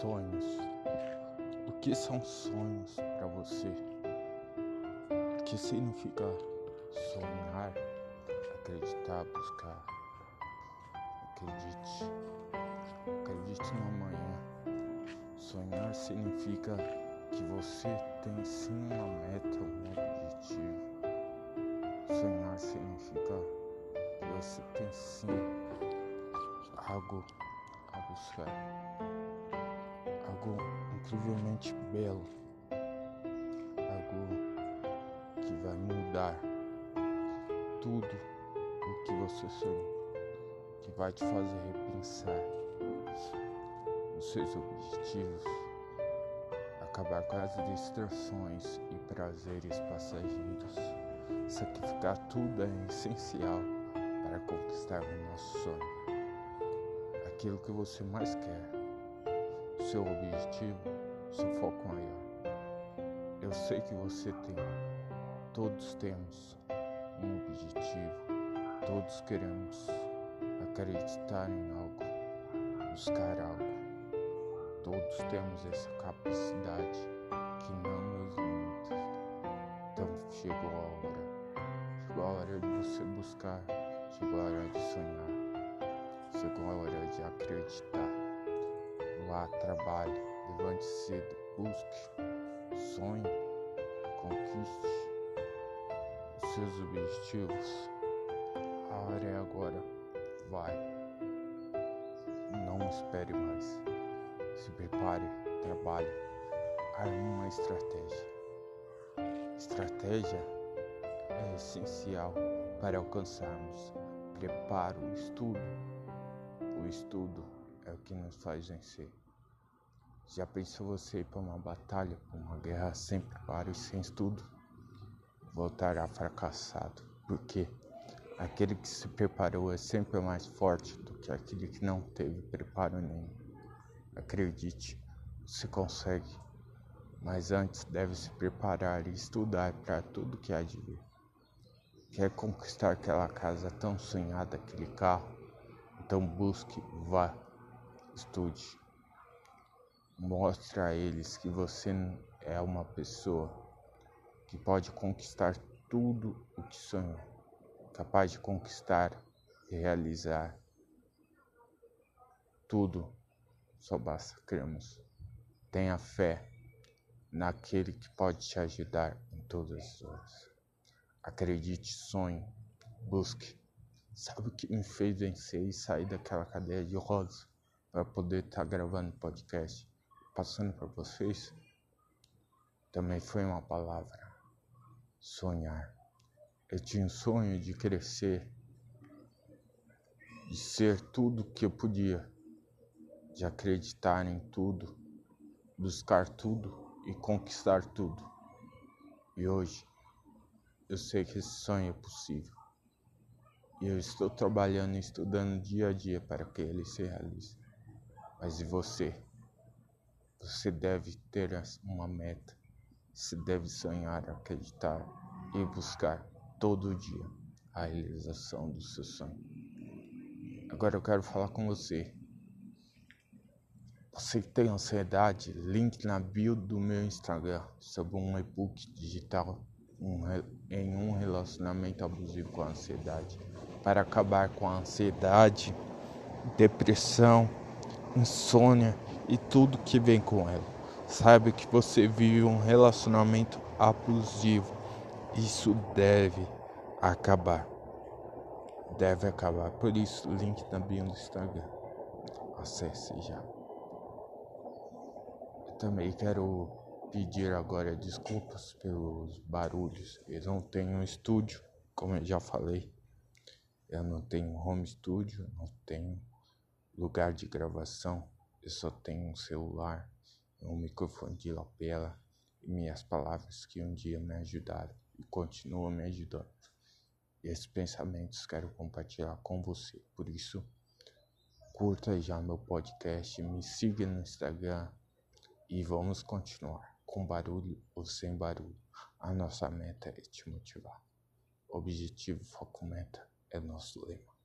Sonhos. O que são sonhos para você? O que significa sonhar, acreditar, buscar? Acredite. Acredite no amanhã. Sonhar significa que você tem sim uma meta, um objetivo. Sonhar significa que você tem sim algo a buscar. Algo incrivelmente belo. Algo que vai mudar tudo o que você sonhou. Que vai te fazer repensar os seus objetivos. Acabar com as distrações e prazeres passageiros. Sacrificar tudo é essencial para conquistar o nosso sonho aquilo que você mais quer, seu objetivo, seu foco maior. Eu sei que você tem, todos temos um objetivo, todos queremos acreditar em algo, buscar algo. Todos temos essa capacidade que não nos limita. Então chegou a hora, chegou a hora de você buscar, chegou a hora de sonhar. Chegou a hora de acreditar. Vá, trabalhe, levante cedo, busque, sonhe, conquiste os seus objetivos. A hora é agora. Vai. Não espere mais. Se prepare, trabalhe. Arme uma estratégia. Estratégia é essencial para alcançarmos preparo, estudo, o estudo é o que nos faz vencer. Já pensou você ir para uma batalha, para uma guerra sem preparo e sem estudo? Voltará fracassado, porque aquele que se preparou é sempre mais forte do que aquele que não teve preparo nenhum. Acredite, você consegue, mas antes deve se preparar e estudar para tudo que há de vir. Quer conquistar aquela casa tão sonhada, aquele carro? Então busque, vá, estude. Mostre a eles que você é uma pessoa que pode conquistar tudo o que sonhou, capaz de conquistar e realizar tudo. Só basta cremos. Tenha fé naquele que pode te ajudar em todas as horas. Acredite, sonhe, busque Sabe o que me fez vencer e sair daquela cadeia de rosa para poder estar tá gravando podcast, passando para vocês? Também foi uma palavra: sonhar. Eu tinha um sonho de crescer, de ser tudo que eu podia, de acreditar em tudo, buscar tudo e conquistar tudo. E hoje eu sei que esse sonho é possível. E eu estou trabalhando e estudando dia a dia para que ele se realize. Mas e você? Você deve ter uma meta. Você deve sonhar, acreditar e buscar todo dia a realização do seu sonho. Agora eu quero falar com você. Você que tem ansiedade, link na bio do meu Instagram sobre um e-book digital um, em um relacionamento abusivo com a ansiedade para acabar com a ansiedade, depressão, insônia e tudo que vem com ela. Saiba que você vive um relacionamento abusivo. Isso deve acabar. Deve acabar. Por isso, link bio do Instagram. Acesse já. Eu também quero pedir agora desculpas pelos barulhos. Eu não tenho um estúdio, como eu já falei. Eu não tenho home studio, não tenho lugar de gravação, eu só tenho um celular, um microfone de lapela e minhas palavras que um dia me ajudaram e continuam me ajudando. Esses pensamentos quero compartilhar com você. Por isso, curta já meu podcast, me siga no Instagram e vamos continuar com barulho ou sem barulho. A nossa meta é te motivar. Objetivo, foco, meta é nosso lema.